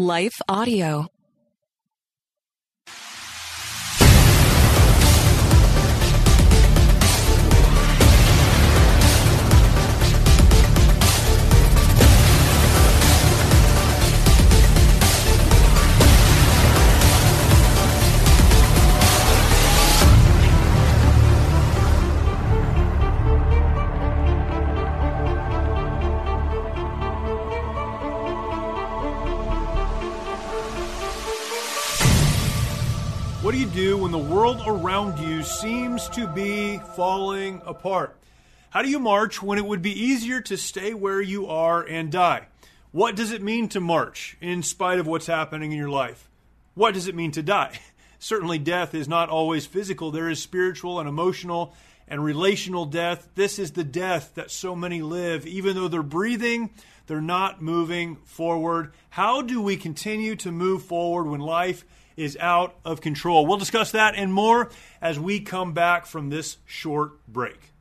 Life Audio. What do you do when the world around you seems to be falling apart? How do you march when it would be easier to stay where you are and die? What does it mean to march in spite of what's happening in your life? What does it mean to die? Certainly, death is not always physical, there is spiritual and emotional and relational death. This is the death that so many live. Even though they're breathing, they're not moving forward. How do we continue to move forward when life is out of control. We'll discuss that and more as we come back from this short break.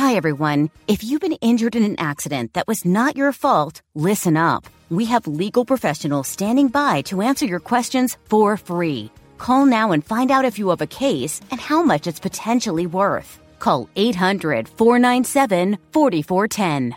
Hi, everyone. If you've been injured in an accident that was not your fault, listen up. We have legal professionals standing by to answer your questions for free. Call now and find out if you have a case and how much it's potentially worth. Call 800 497 4410.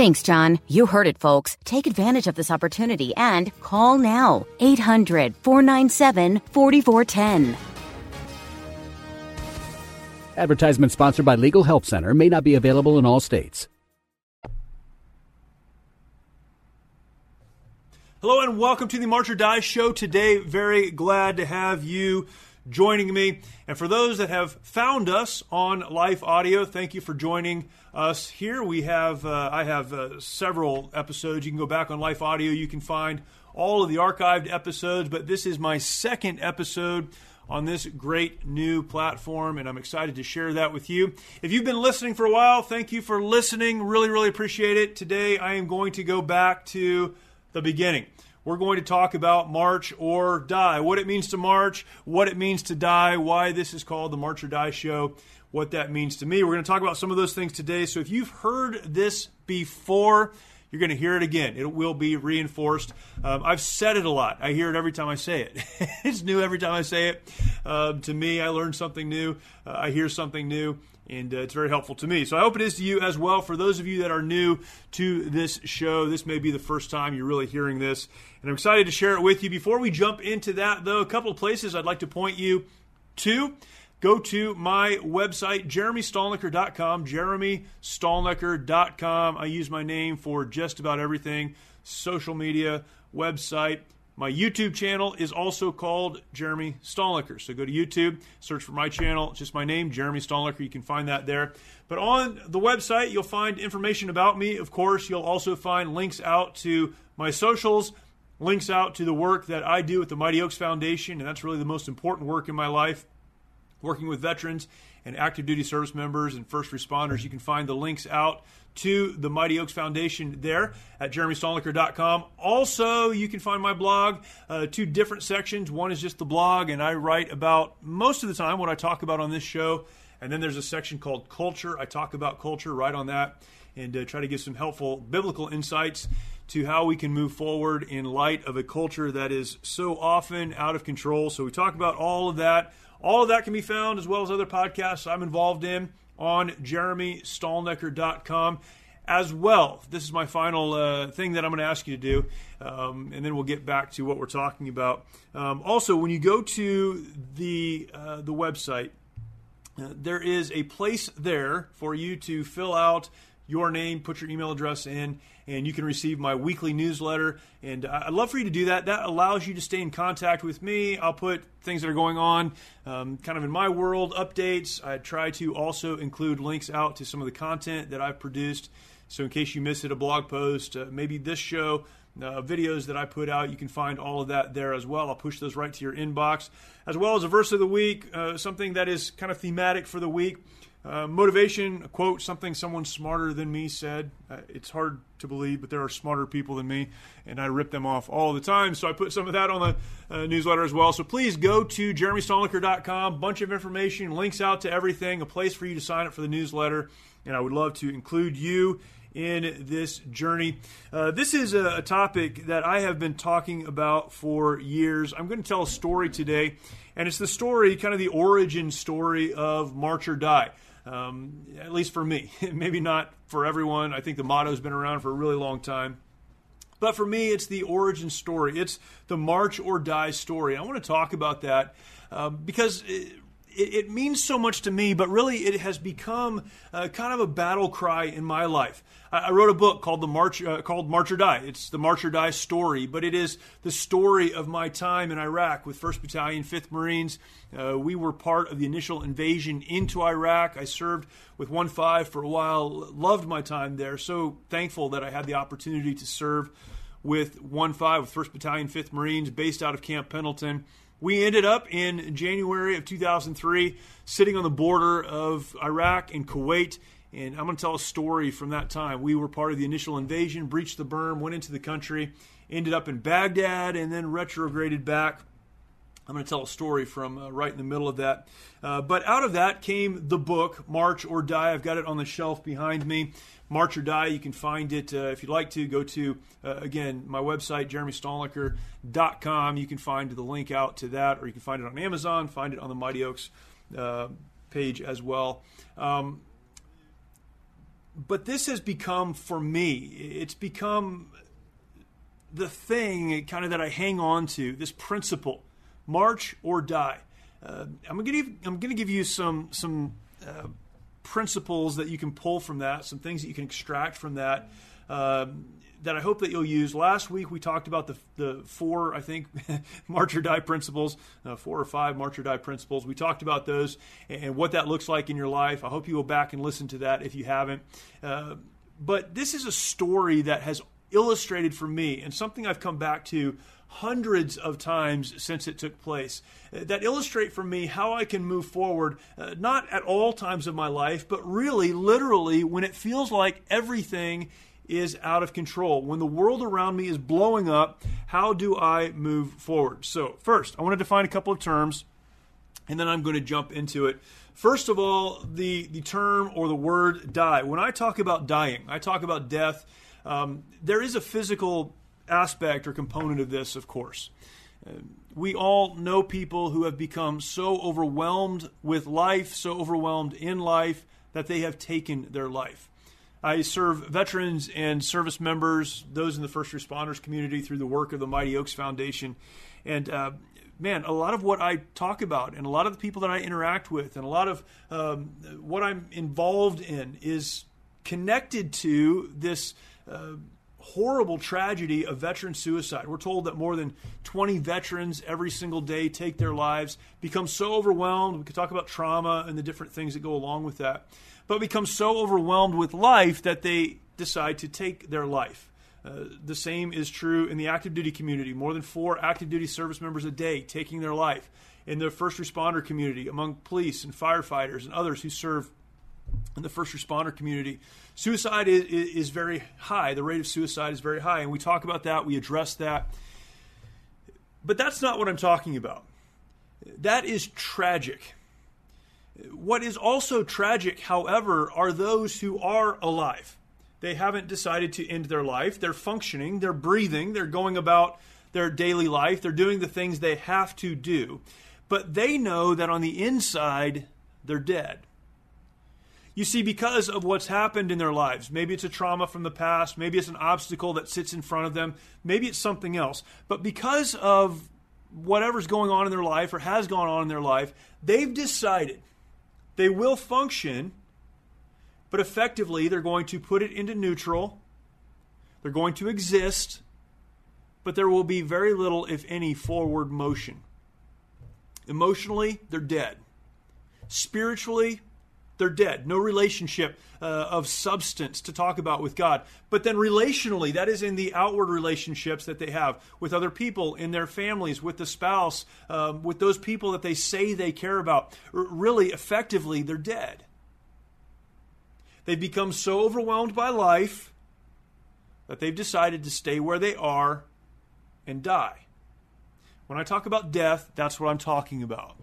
Thanks, John. You heard it, folks. Take advantage of this opportunity and call now 800 497 4410. Advertisement sponsored by Legal Help Center may not be available in all states. Hello and welcome to the March or Die show. Today, very glad to have you joining me. And for those that have found us on Life Audio, thank you for joining us here. We have uh, I have uh, several episodes. You can go back on Life Audio. You can find all of the archived episodes. But this is my second episode on this great new platform, and I'm excited to share that with you. If you've been listening for a while, thank you for listening. Really, really appreciate it. Today, I am going to go back to the beginning. We're going to talk about march or die, what it means to march, what it means to die, why this is called the March or Die Show, what that means to me. We're going to talk about some of those things today. So if you've heard this before, you're going to hear it again. It will be reinforced. Um, I've said it a lot. I hear it every time I say it. it's new every time I say it. Um, to me, I learn something new. Uh, I hear something new and uh, it's very helpful to me. So I hope it is to you as well. For those of you that are new to this show, this may be the first time you're really hearing this, and I'm excited to share it with you. Before we jump into that, though, a couple of places I'd like to point you to. Go to my website, jeremystalnecker.com, jeremystalnecker.com. I use my name for just about everything social media, website, my YouTube channel is also called Jeremy Stalnecker. So go to YouTube, search for my channel, just my name, Jeremy Stalnecker. You can find that there. But on the website, you'll find information about me. Of course, you'll also find links out to my socials, links out to the work that I do with the Mighty Oaks Foundation, and that's really the most important work in my life, working with veterans and active duty service members and first responders. You can find the links out to the Mighty Oaks Foundation there at jeremystalnecker.com. Also, you can find my blog, uh, two different sections. One is just the blog, and I write about most of the time what I talk about on this show. And then there's a section called Culture. I talk about culture right on that and uh, try to give some helpful biblical insights to how we can move forward in light of a culture that is so often out of control. So we talk about all of that. All of that can be found as well as other podcasts I'm involved in on jeremystalnecker.com as well. This is my final uh, thing that I'm going to ask you to do, um, and then we'll get back to what we're talking about. Um, also, when you go to the uh, the website, uh, there is a place there for you to fill out your name, put your email address in, and you can receive my weekly newsletter. And I'd love for you to do that. That allows you to stay in contact with me. I'll put things that are going on um, kind of in my world, updates. I try to also include links out to some of the content that I've produced. So, in case you miss it, a blog post, uh, maybe this show, uh, videos that I put out. You can find all of that there as well. I'll push those right to your inbox, as well as a verse of the week, uh, something that is kind of thematic for the week. Uh, motivation, quote, something someone smarter than me said. Uh, it's hard to believe, but there are smarter people than me, and I rip them off all the time. So I put some of that on the uh, newsletter as well. So please go to jeremystalnecker.com. Bunch of information, links out to everything, a place for you to sign up for the newsletter, and I would love to include you in this journey. Uh, this is a, a, topic that I have been talking about for years. I'm going to tell a story today, and it's the story, kind of the origin story of March or Die um, at least for me. Maybe not for everyone. I think the motto's been around for a really long time. But for me, it's the origin story. It's the march or die story. I want to talk about that uh, because it, it, means so much to me, but really it has become uh, kind of a battle cry in my life. I wrote a book called the March uh, called March or Die. It's the March or Die story, but it is the story of my time in Iraq with 1st Battalion, 5th Marines. Uh, we were part of the initial invasion into Iraq. I served with 1-5 for a while. Loved my time there. So thankful that I had the opportunity to serve with 1-5 with 1st Battalion, 5th Marines, based out of Camp Pendleton. We ended up in January of 2003 sitting on the border of Iraq and Kuwait and I'm going to tell a story from that time. We were part of the initial invasion, breached the berm, went into the country, ended up in Baghdad, and then retrograded back. I'm going to tell a story from uh, right in the middle of that. Uh, but out of that came the book, March or Die. I've got it on the shelf behind me. March or Die, you can find it uh, if you'd like to. Go to, uh, again, my website, jeremystalnecker.com. You can find the link out to that, or you can find it on Amazon, find it on the Mighty Oaks uh, page as well. Um, but this has become for me it's become the thing kind of that I hang on to this principle march or die uh, I'm going to give I'm to give you some some uh, principles that you can pull from that some things that you can extract from that um, that I hope that you'll use. Last week we talked about the the four I think march or die principles, uh, four or five march or die principles. We talked about those and, and, what that looks like in your life. I hope you go back and listen to that if you haven't. Uh, but this is a story that has illustrated for me and something I've come back to hundreds of times since it took place uh, that illustrate for me how I can move forward, uh, not at all times of my life, but really, literally, when it feels like everything is out of control. When the world around me is blowing up, how do I move forward? So, first, I want to define a couple of terms, and then I'm going to jump into it. First of all, the, the term or the word die. When I talk about dying, I talk about death. Um, there is a physical aspect or component of this, of course. We all know people who have become so overwhelmed with life, so overwhelmed in life, that they have taken their life. I serve veterans and service members, those in the first responders community, through the work of the Mighty Oaks Foundation. And uh, man, a lot of what I talk about and a lot of the people that I interact with and a lot of um, what I'm involved in is connected to this. Uh, horrible tragedy of veteran suicide. We're told that more than 20 veterans every single day take their lives, become so overwhelmed. We could talk about trauma and the different things that go along with that but become so overwhelmed with life that they decide to take their life. Uh, the same is true in the active duty community. More than four active duty service members a day taking their life. In the first responder community, among police and firefighters and others who serve in the first responder community, suicide is, is very high. The rate of suicide is very high. And we talk about that, we address that. But that's not what I'm talking about. That is tragic. What is also tragic, however, are those who are alive. They haven't decided to end their life. They're functioning, they're breathing, they're going about their daily life, they're doing the things they have to do. But they know that on the inside, they're dead. You see, because of what's happened in their lives, maybe it's a trauma from the past, maybe it's an obstacle that sits in front of them, maybe it's something else. But because of whatever's going on in their life or has gone on in their life, they've decided they will function, but effectively they're going to put it into neutral. They're going to exist, but there will be very little, if any, forward motion. Emotionally, they're dead. Spiritually, they're dead. No relationship uh, of substance to talk about with God. But then relationally, that is in the outward relationships that they have with other people, in their families, with the spouse, um, with those people that they say they care about. R- really, effectively, they're dead. They've become so overwhelmed by life that they've decided to stay where they are and die. When I talk about death, that's what I'm talking about.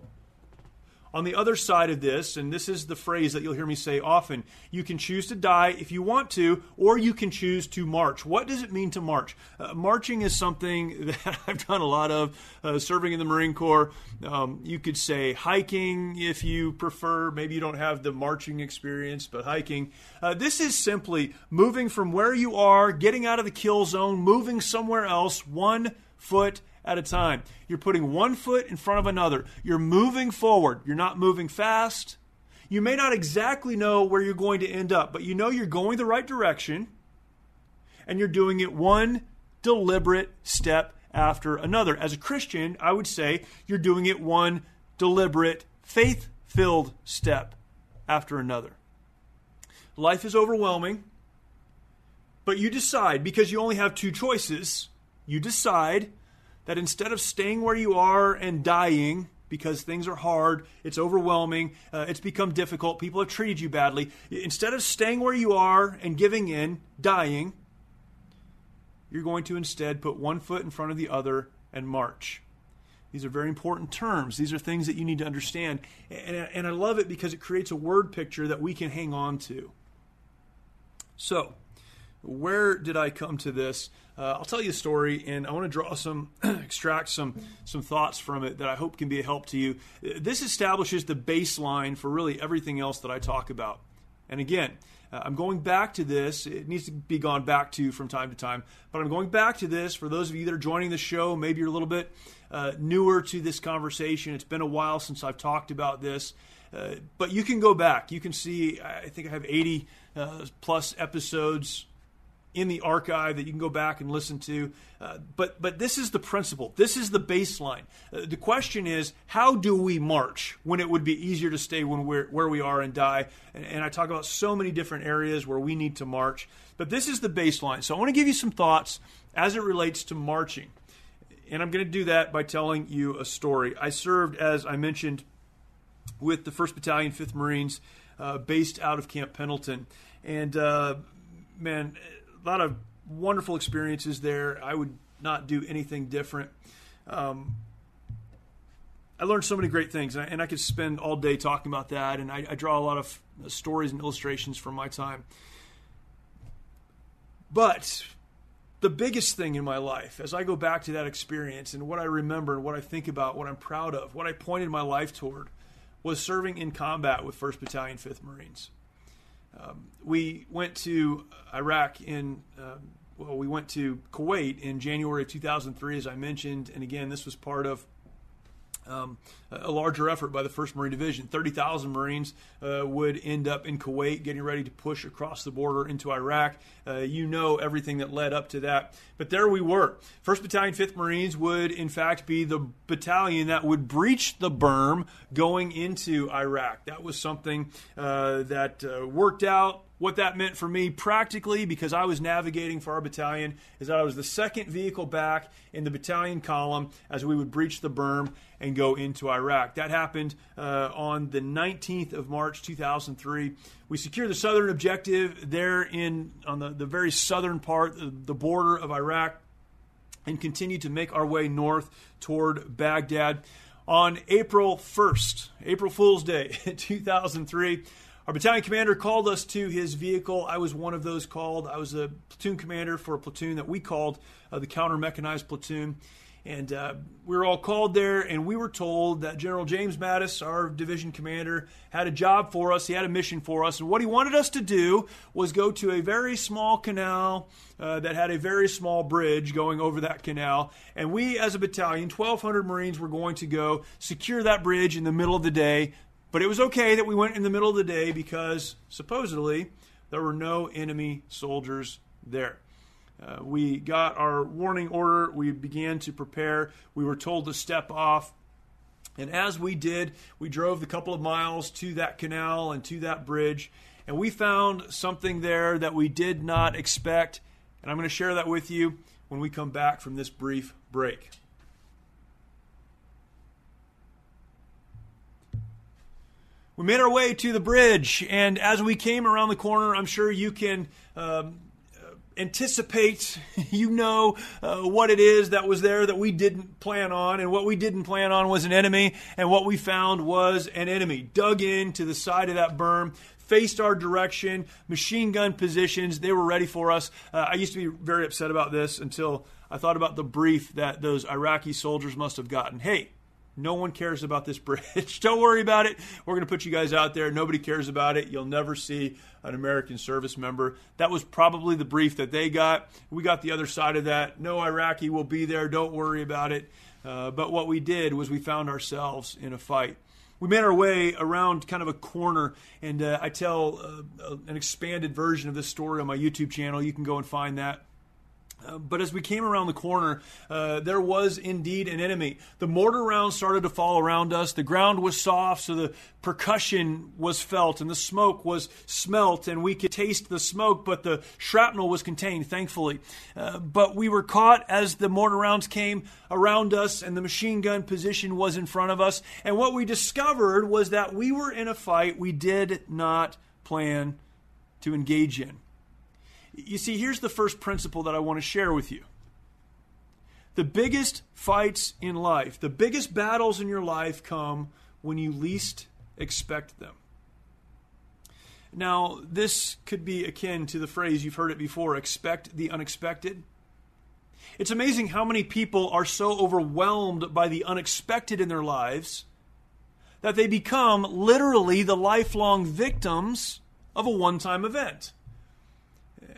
On the other side of this, and this is the phrase that you'll hear me say often, you can choose to die if you want to, or you can choose to march. What does it mean to march? Uh, marching is something that I've done a lot of, uh, serving in the Marine Corps. Um, you could say hiking if you prefer. Maybe you don't have the marching experience, but hiking. Uh, this is simply moving from where you are, getting out of the kill zone, moving somewhere else, one foot at a time. You're putting one foot in front of another. You're moving forward. You're not moving fast. You may not exactly know where you're going to end up, but you know you're going the right direction and you're doing it one deliberate step after another. As a Christian, I would say you're doing it one deliberate, faith filled step after another. Life is overwhelming, but you decide because you only have two choices. You decide that instead of staying where you are and dying because things are hard, it's overwhelming, uh, it's become difficult, people have treated you badly, instead of staying where you are and giving in, dying, you're going to instead put one foot in front of the other and march. These are very important terms. These are things that you need to understand. And, and I love it because it creates a word picture that we can hang on to. So, where did I come to this? Uh, I'll tell you a story, and I want to draw some, extract some, some thoughts from it that I hope can be a help to you. This establishes the baseline for really everything else that I talk about. And again, uh, I'm going back to this. It needs to be gone back to from time to time, but I'm going back to this for those of you that are joining the show. Maybe you're a little bit uh, newer to this conversation. It's been a while since I've talked about this. Uh, but you can go back. You can see, I think I have 80 uh, plus episodes in the archive that you can go back and listen to. Uh, but but this is the principle. This is the baseline. Uh, the question is, how do we march when it would be easier to stay when we're where we are and die? And, and I talk about so many different areas where we need to march. But this is the baseline. So I want to give you some thoughts as it relates to marching. And I'm going to do that by telling you a story. I served, as I mentioned, with the 1st Battalion, 5th Marines, uh, based out of Camp Pendleton. And uh, man, lot of wonderful experiences there. I would not do anything different. Um, I learned so many great things, and I, and I, could spend all day talking about that. And I, I draw a lot of stories and illustrations from my time. But the biggest thing in my life, as I go back to that experience and what I remember and what I think about, what I'm proud of, what I pointed my life toward, was serving in combat with 1st Battalion, 5th Marines. Um, we went to Iraq in, uh, well, we went to Kuwait in January of 2003, as I mentioned. And again, this was part of um, a larger effort by the 1st Marine Division. 30,000 Marines uh, would end up in Kuwait getting ready to push across the border into Iraq. Uh, you know everything that led up to that. But there we were. 1st Battalion, 5th Marines would, in fact, be the battalion that would breach the berm going into Iraq. That was something uh, that uh, worked out what that meant for me practically, because I was navigating for our battalion, is that I was the second vehicle back in the battalion column as we would breach the berm and go into Iraq. That happened uh, on the 19th of March 2003. We secured the southern objective there in on the, the very southern part, the border of Iraq, and continued to make our way north toward Baghdad. On April 1st, April Fool's Day 2003, our battalion commander called us to his vehicle. I was one of those called. I was a platoon commander for a platoon that we called uh, the counter mechanized platoon. And uh, we were all called there, and we were told that General James Mattis, our division commander, had a job for us. He had a mission for us. And what he wanted us to do was go to a very small canal uh, that had a very small bridge going over that canal. And we, as a battalion, 1,200 Marines, were going to go secure that bridge in the middle of the day but it was okay that we went in the middle of the day because supposedly there were no enemy soldiers there. Uh, we got our warning order. We began to prepare. We were told to step off And as we did, we drove the couple of miles to that canal and to that bridge, and we found something there that we did not expect. And I'm going to share that with you when we come back from this brief break. We made our way to the bridge, and as we came around the corner, I'm sure you can um, anticipate, you know uh, what it is that was there that we didn't plan on. And what we didn't plan on was an enemy, and what we found was an enemy dug into the side of that berm. Faced our direction, machine gun positions. They were ready for us. Uh, I used to be very upset about this until I thought about the brief that those Iraqi soldiers must have gotten. Hey, no one cares about this bridge. Don't worry about it. We're going to put you guys out there. Nobody cares about it. You'll never see an American service member. That was probably the brief that they got. We got the other side of that. No Iraqi will be there. Don't worry about it. Uh, but what we did was we found ourselves in a fight. We made our way around kind of a corner, and uh, I tell uh, an expanded version of this story on my YouTube channel. You can go and find that. Uh, but as we came around the corner, uh, there was indeed an enemy. The mortar rounds started to fall around us. The ground was soft, so the percussion was felt and the smoke was smelt, and we could taste the smoke, but the shrapnel was contained, thankfully. Uh, but we were caught as the mortar rounds came around us, and the machine gun position was in front of us. And what we discovered was that we were in a fight we did not plan to engage in. You see, here's the first principle that I want to share with you. The biggest fights in life, the biggest battles in your life come when you least expect them. Now, this could be akin to the phrase you've heard it before expect the unexpected. It's amazing how many people are so overwhelmed by the unexpected in their lives that they become literally the lifelong victims of a one time event.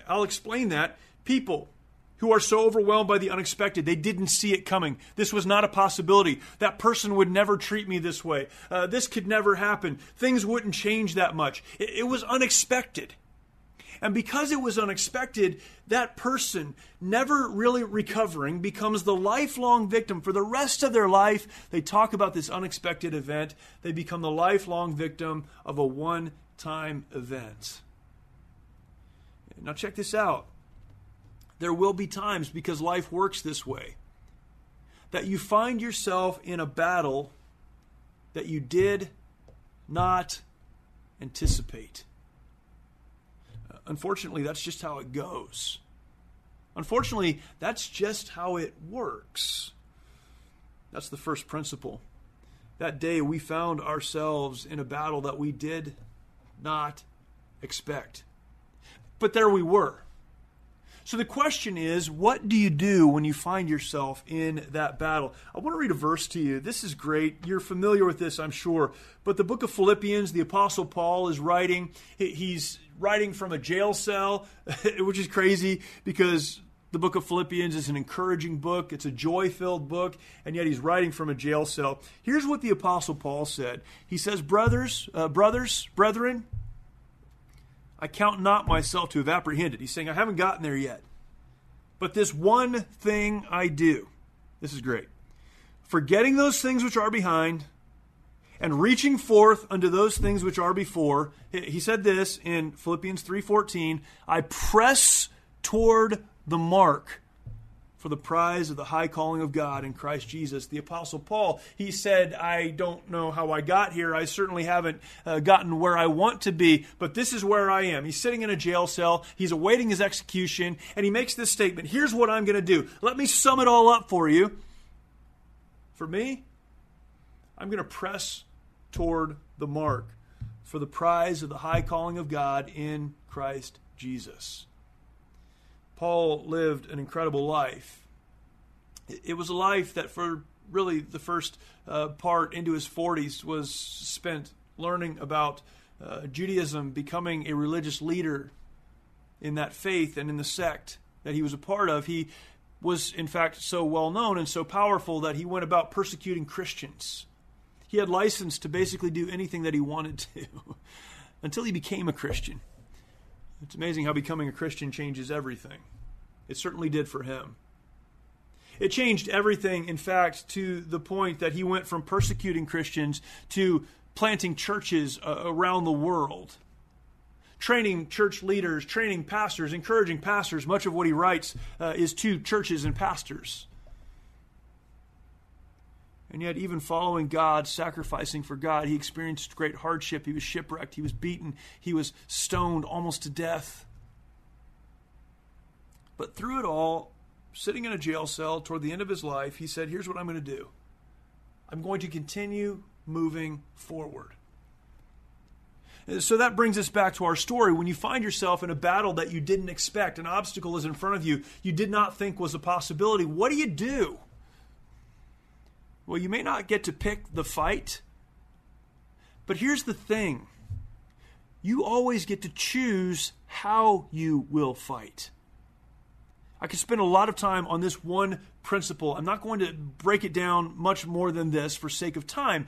I'll explain that. People who are so overwhelmed by the unexpected, they didn't see it coming. This was not a possibility. That person would never treat me this way. Uh, this could never happen. Things wouldn't change that much. It, it was unexpected. And because it was unexpected, that person, never really recovering, becomes the lifelong victim. For the rest of their life, they talk about this unexpected event. They become the lifelong victim of a one time event. Now, check this out. There will be times, because life works this way, that you find yourself in a battle that you did not anticipate. Uh, unfortunately, that's just how it goes. Unfortunately, that's just how it works. That's the first principle. That day, we found ourselves in a battle that we did not expect. But there we were. So the question is, what do you do when you find yourself in that battle? I want to read a verse to you. This is great. You're familiar with this, I'm sure. But the book of Philippians, the Apostle Paul is writing. He's writing from a jail cell, which is crazy because the book of Philippians is an encouraging book. It's a joy filled book, and yet he's writing from a jail cell. Here's what the Apostle Paul said He says, Brothers, uh, brothers, brethren, I count not myself to have apprehended. He's saying, I haven't gotten there yet. But this one thing I do. This is great. Forgetting those things which are behind and reaching forth unto those things which are before. He said this in Philippians 3:14, I press toward the mark for the prize of the high calling of God in Christ Jesus. The Apostle Paul, he said, I don't know how I got here. I certainly haven't uh, gotten where I want to be, but this is where I am. He's sitting in a jail cell, he's awaiting his execution, and he makes this statement Here's what I'm going to do. Let me sum it all up for you. For me, I'm going to press toward the mark for the prize of the high calling of God in Christ Jesus. Paul lived an incredible life. It was a life that, for really the first uh, part into his 40s, was spent learning about uh, Judaism, becoming a religious leader in that faith and in the sect that he was a part of. He was, in fact, so well known and so powerful that he went about persecuting Christians. He had license to basically do anything that he wanted to until he became a Christian. It's amazing how becoming a Christian changes everything. It certainly did for him. It changed everything, in fact, to the point that he went from persecuting Christians to planting churches uh, around the world. Training church leaders, training pastors, encouraging pastors. Much of what he writes uh, is to churches and pastors. And yet, even following God, sacrificing for God, he experienced great hardship. He was shipwrecked. He was beaten. He was stoned almost to death. But through it all, sitting in a jail cell toward the end of his life, he said, Here's what I'm going to do I'm going to continue moving forward. So that brings us back to our story. When you find yourself in a battle that you didn't expect, an obstacle is in front of you you did not think was a possibility, what do you do? Well, you may not get to pick the fight, but here's the thing you always get to choose how you will fight. I could spend a lot of time on this one principle. I'm not going to break it down much more than this for sake of time.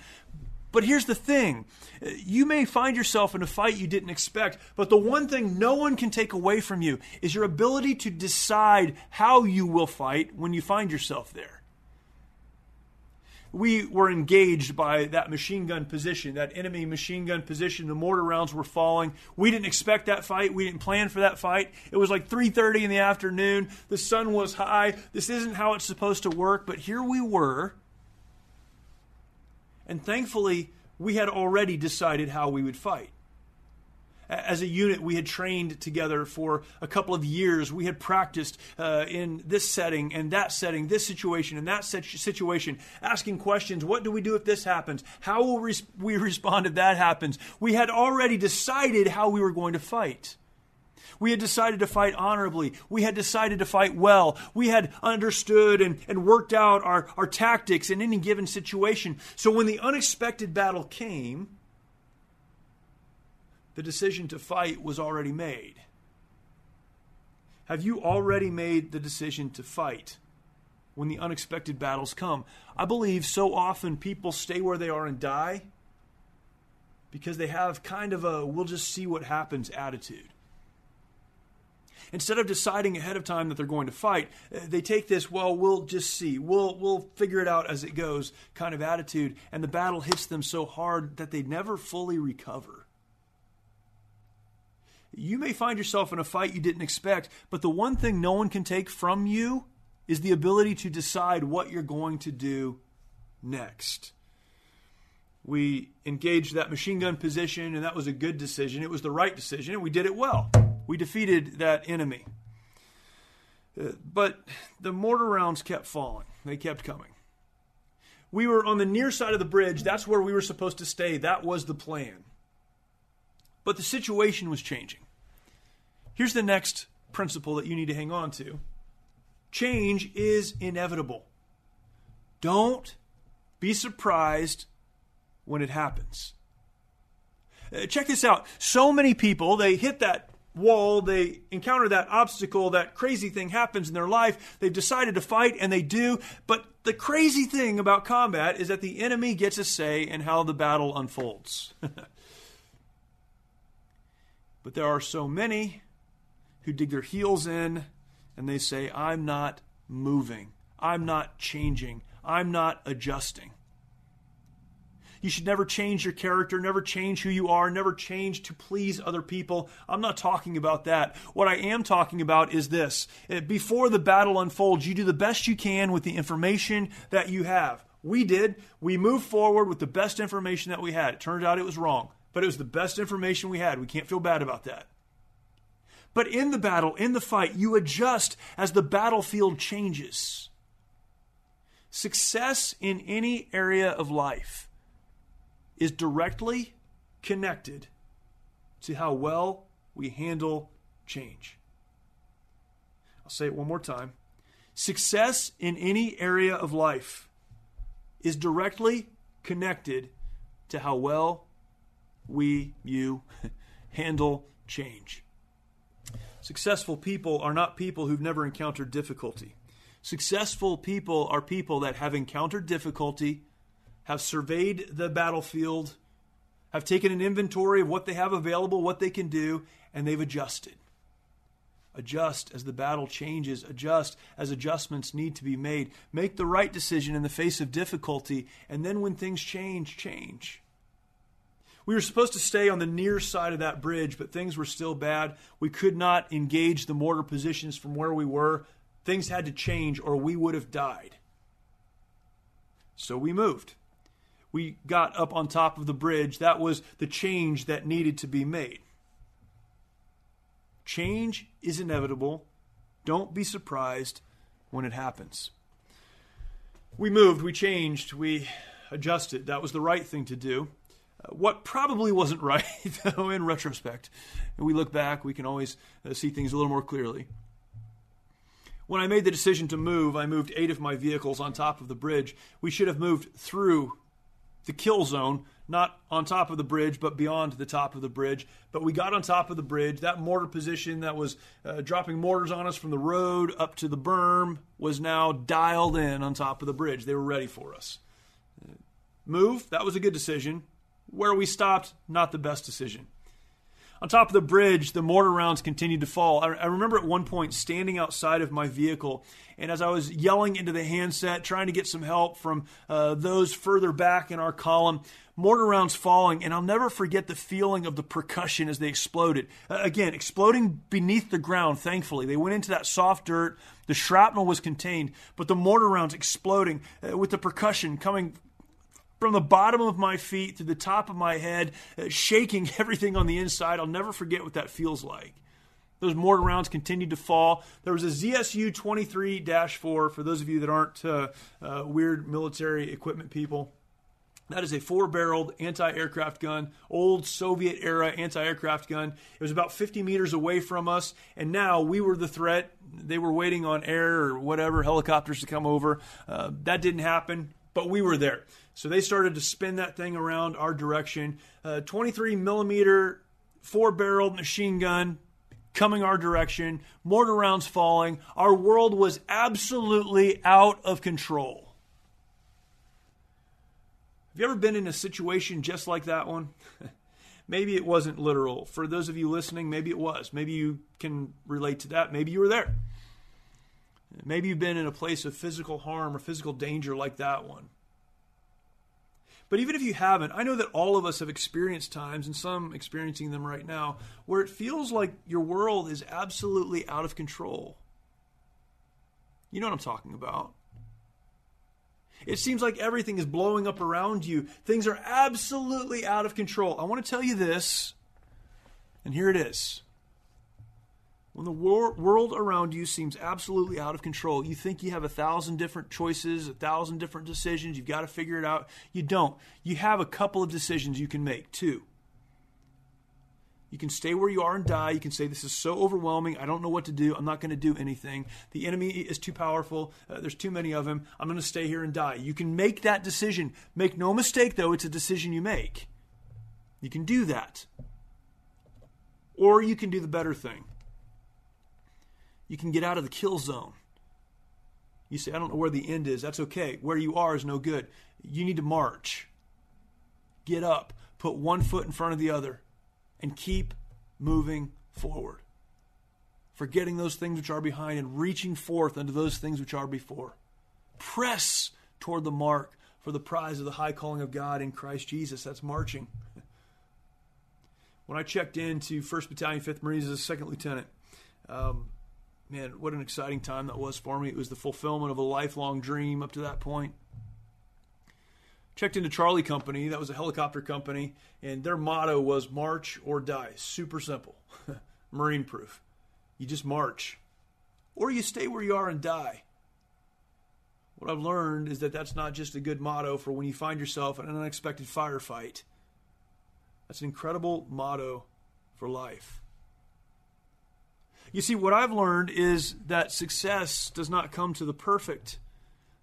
But here's the thing you may find yourself in a fight you didn't expect, but the one thing no one can take away from you is your ability to decide how you will fight when you find yourself there we were engaged by that machine gun position, that enemy machine gun position. The mortar rounds were falling. We didn't expect that fight. We didn't plan for that fight. It was like 3:30 in the afternoon. The sun was high. This isn't how it's supposed to work, but here we were. And thankfully, we had already decided how we would fight as a unit, we had trained together for a couple of years. We had practiced uh, in this setting and that setting, this situation and that situation, asking questions. What do we do if this happens? How will we respond if that happens? We had already decided how we were going to fight. We had decided to fight honorably. We had decided to fight well. We had understood and, and worked out our, our tactics in any given situation. So when the unexpected battle came, the decision to fight was already made. Have you already made the decision to fight when the unexpected battles come? I believe so often people stay where they are and die because they have kind of a we'll just see what happens attitude. Instead of deciding ahead of time that they're going to fight, they take this, well, we'll just see. We'll, we'll figure it out as it goes kind of attitude, and the battle hits them so hard that they never fully recover. You may find yourself in a fight you didn't expect, but the one thing no one can take from you is the ability to decide what you're going to do next. We engaged that machine gun position, and that was a good decision. It was the right decision, and we did it well. We defeated that enemy. Uh, but the mortar rounds kept falling, they kept coming. We were on the near side of the bridge. That's where we were supposed to stay. That was the plan. But the situation was changing. Here's the next principle that you need to hang on to change is inevitable. Don't be surprised when it happens. Uh, check this out. So many people, they hit that wall, they encounter that obstacle, that crazy thing happens in their life. They've decided to fight, and they do. But the crazy thing about combat is that the enemy gets a say in how the battle unfolds. But there are so many who dig their heels in and they say, I'm not moving. I'm not changing. I'm not adjusting. You should never change your character, never change who you are, never change to please other people. I'm not talking about that. What I am talking about is this. Eh, before the battle unfolds, you do the best you can with the information that you have. We did. We moved forward with the best information that we had. It turned out it was wrong but it was the best information we had. We can't feel bad about that. But in the battle, in the fight, you adjust as the battlefield changes. Success in any area of life is directly connected to how well we handle change. I'll say it one more time. Success in any area of life is directly connected to how well we, you, handle change. Successful people are not people who've never encountered difficulty. Successful people are people that have encountered difficulty, have surveyed the battlefield, have taken an inventory of what they have available, what they can do, and they've adjusted. adjust as the battle changes, adjust as adjustments need to be made. Make the right decision in the face of difficulty, and then when things change, change. We were supposed to stay on the near side of that bridge, but things were still bad. We could not engage the mortar positions from where we were. Things had to change, or we would have died. So we moved. We got up on top of the bridge. That was the change that needed to be made. Change is inevitable. Don't be surprised when it happens. We moved, we changed, we adjusted. That was the right thing to do. Uh, what probably wasn't right, though, in retrospect, and we look back, we can always uh, see things a little more clearly. When I made the decision to move, I moved eight of my vehicles on top of the bridge. We should have moved through the kill zone, not on top of the bridge, but beyond the top of the bridge. But we got on top of the bridge. That mortar position that was uh, dropping mortars on us from the road up to the berm was now dialed in on top of the bridge. They were ready for us. Move, that was a good decision. Where we stopped, not the best decision. On top of the bridge, the mortar rounds continued to fall. I, remember at one point standing outside of my vehicle, and as I was yelling into the handset, trying to get some help from uh, those further back in our column, mortar rounds falling, and I'll never forget the feeling of the percussion as they exploded. Uh, again, exploding beneath the ground, thankfully. They went into that soft dirt. The shrapnel was contained, but the mortar rounds exploding uh, with the percussion coming from the bottom of my feet to the top of my head, uh, shaking everything on the inside. I'll never forget what that feels like. Those mortar rounds continued to fall. There was a ZSU 23 4 for those of you that aren't uh, uh, weird military equipment people. That is a four barreled anti aircraft gun, old Soviet era anti aircraft gun. It was about 50 meters away from us, and now we were the threat. They were waiting on air or whatever, helicopters to come over. Uh, that didn't happen, but we were there. So they started to spin that thing around our direction. Uh, 23 millimeter four barreled machine gun coming our direction, mortar rounds falling. Our world was absolutely out of control. Have you ever been in a situation just like that one? maybe it wasn't literal. For those of you listening, maybe it was. Maybe you can relate to that. Maybe you were there. Maybe you've been in a place of physical harm or physical danger like that one. But even if you haven't, I know that all of us have experienced times, and some experiencing them right now, where it feels like your world is absolutely out of control. You know what I'm talking about. It seems like everything is blowing up around you. Things are absolutely out of control. I want to tell you this, and here it is. When the wor- world around you seems absolutely out of control, you think you have a thousand different choices, a thousand different decisions, you've got to figure it out. You don't. You have a couple of decisions you can make, too. You can stay where you are and die. You can say, This is so overwhelming. I don't know what to do. I'm not going to do anything. The enemy is too powerful. Uh, there's too many of them. I'm going to stay here and die. You can make that decision. Make no mistake, though, it's a decision you make. You can do that. Or you can do the better thing you can get out of the kill zone. You say, I don't know where the end is. That's okay. Where you are is no good. You need to march. Get up. Put one foot in front of the other and keep moving forward. Forgetting those things which are behind and reaching forth unto those things which are before. Press toward the mark for the prize of the high calling of God in Christ Jesus. That's marching. When I checked into 1st Battalion, 5th Marines as a second lieutenant, um, man, what an exciting time that was for me. It was the fulfillment of a lifelong dream up to that point. Checked into Charlie Company, that was a helicopter company, and their motto was march or die. Super simple. Marine proof. You just march. Or you stay where you are and die. What I've learned is that that's not just a good motto for when you find yourself in an unexpected firefight. That's an incredible motto for life. You see, what I've learned is that success does not come to the perfect.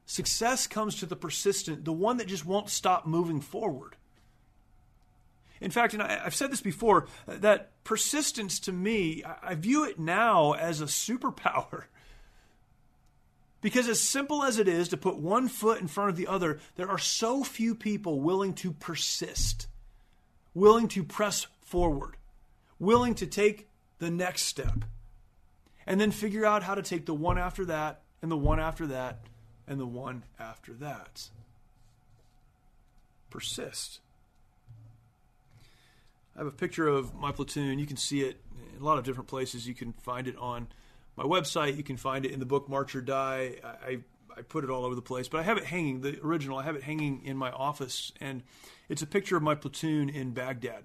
Success comes to the persistent, the one that just won't stop moving forward. In fact, and I, have said this before, that persistence to me, I view it now as a superpower. Because as simple as it is to put one foot in front of the other, there are so few people willing to persist, willing to press forward, willing to take the next step. And then figure out how to take the one after that, and the one after that, and the one after that. Persist. I have a picture of my platoon. You can see it in a lot of different places. You can find it on my website. You can find it in the book March or Die. I, I put it all over the place, but I have it hanging, the original, I have it hanging in my office, and it's a picture of my platoon in Baghdad.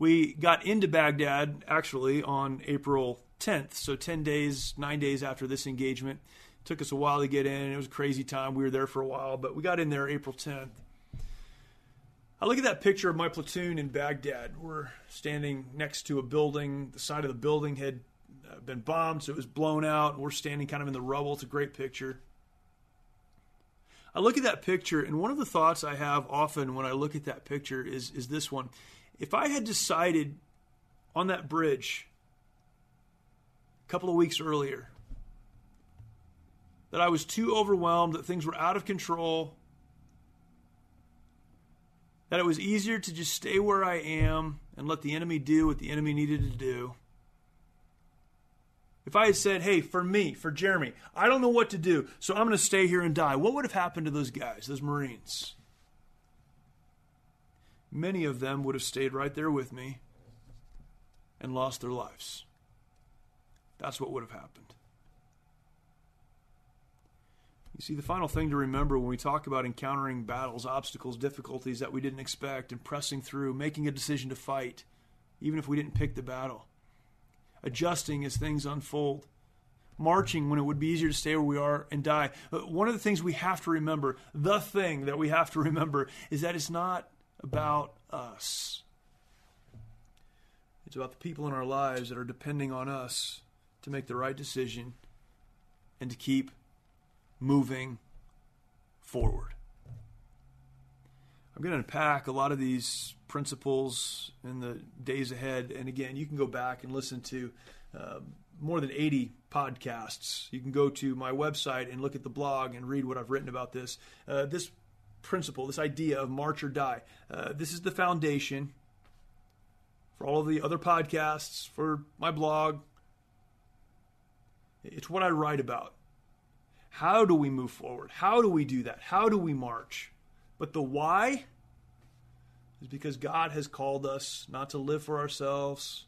We got into Baghdad actually on April 10th, so 10 days, 9 days after this engagement. It took us a while to get in. It was a crazy time. We were there for a while, but we got in there April 10th. I look at that picture of my platoon in Baghdad. We're standing next to a building. The side of the building had uh, been bombed, so it was blown out. We're standing kind of in the rubble. It's a great picture. I look at that picture, and one of the thoughts I have often when I look at that picture is, is this one. If I had decided on that bridge a couple of weeks earlier that I was too overwhelmed, that things were out of control, that it was easier to just stay where I am and let the enemy do what the enemy needed to do. If I had said, hey, for me, for Jeremy, I don't know what to do, so I'm going to stay here and die, what would have happened to those guys, those Marines? Many of them would have stayed right there with me and lost their lives. That's what would have happened. You see, the final thing to remember when we talk about encountering battles, obstacles, difficulties that we didn't expect, and pressing through, making a decision to fight, even if we didn't pick the battle, adjusting as things unfold, marching when it would be easier to stay where we are and die. But one of the things we have to remember, the thing that we have to remember, is that it's not about us. It's about the people in our lives that are depending on us to make the right decision and to keep moving forward. I'm going to unpack a lot of these principles in the days ahead. And again, you can go back and listen to uh, more than 80 podcasts. You can go to my website and look at the blog and read what I've written about this. Uh, this principle, this idea of march or die, uh, this is the foundation for all of the other podcasts, for my blog. It's what I write about. How do we move forward? How do we do that? How do we march? But the why is because God has called us not to live for ourselves,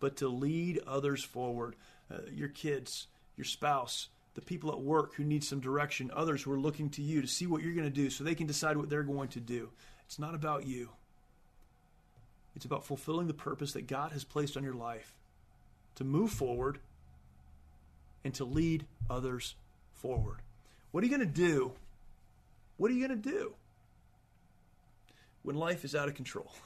but to lead others forward. Uh, your kids, your spouse, the people at work who need some direction, others who are looking to you to see what you're going to do so they can decide what they're going to do. It's not about you, it's about fulfilling the purpose that God has placed on your life to move forward and to lead others forward. What are you going to do? What are you going to do when life is out of control?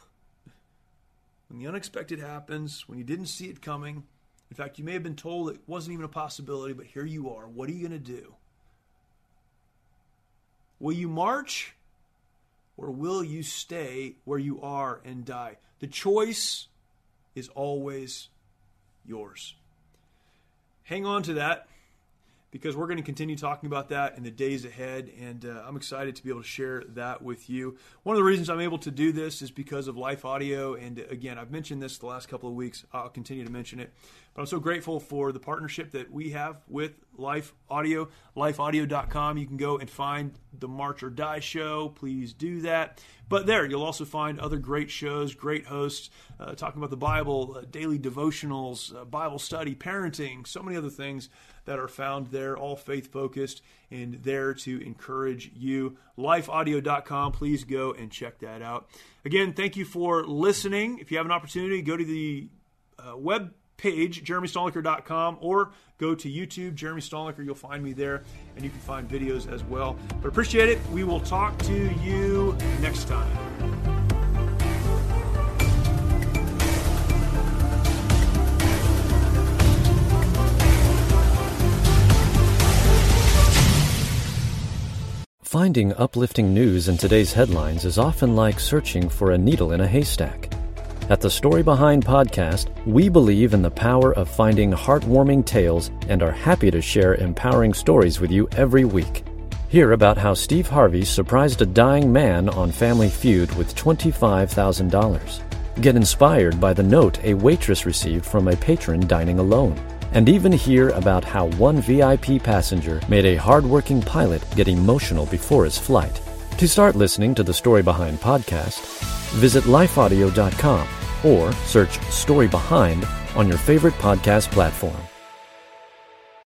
When the unexpected happens, when you didn't see it coming, in fact, you may have been told it wasn't even a possibility, but here you are. What are you going to do? Will you march or will you stay where you are and die? The choice is always yours hang on to that because we're going to continue talking about that in the days ahead, and uh, I'm excited to be able to share that with you. One of the reasons I'm able to do this is because of Life Audio, and again, I've mentioned this the last couple of weeks. I'll continue to mention it, but I'm so grateful for the partnership that we have with Life Audio. LifeAudio.com. You can go and find the March or Die show. Please do that. But there, you'll also find other great shows, great hosts uh, talking about the Bible, uh, daily devotionals, uh, Bible study, parenting, so many other things that are found there, all faith focused and there to encourage you. Lifeaudio.com. Please go and check that out. Again, thank you for listening. If you have an opportunity, go to the uh, web page, jeremystalnecker.com, or go to YouTube, Jeremy Stalnecker. You'll find me there, and you can find videos as well. But appreciate it. We will talk to you next time. Finding uplifting news in today's headlines is often like searching for a needle in a haystack. At the Story Behind podcast, we believe in the power of finding heartwarming tales and are happy to share empowering stories with you every week. Hear about how Steve Harvey surprised a dying man on Family Feud with $25,000. get inspired by the note a waitress received from a patron dining alone, and even hear about how one VIP passenger made a hardworking pilot get emotional before his flight. To start listening to the Story Behind podcast, visit lifeaudio.com or search Story Behind on your favorite podcast platform.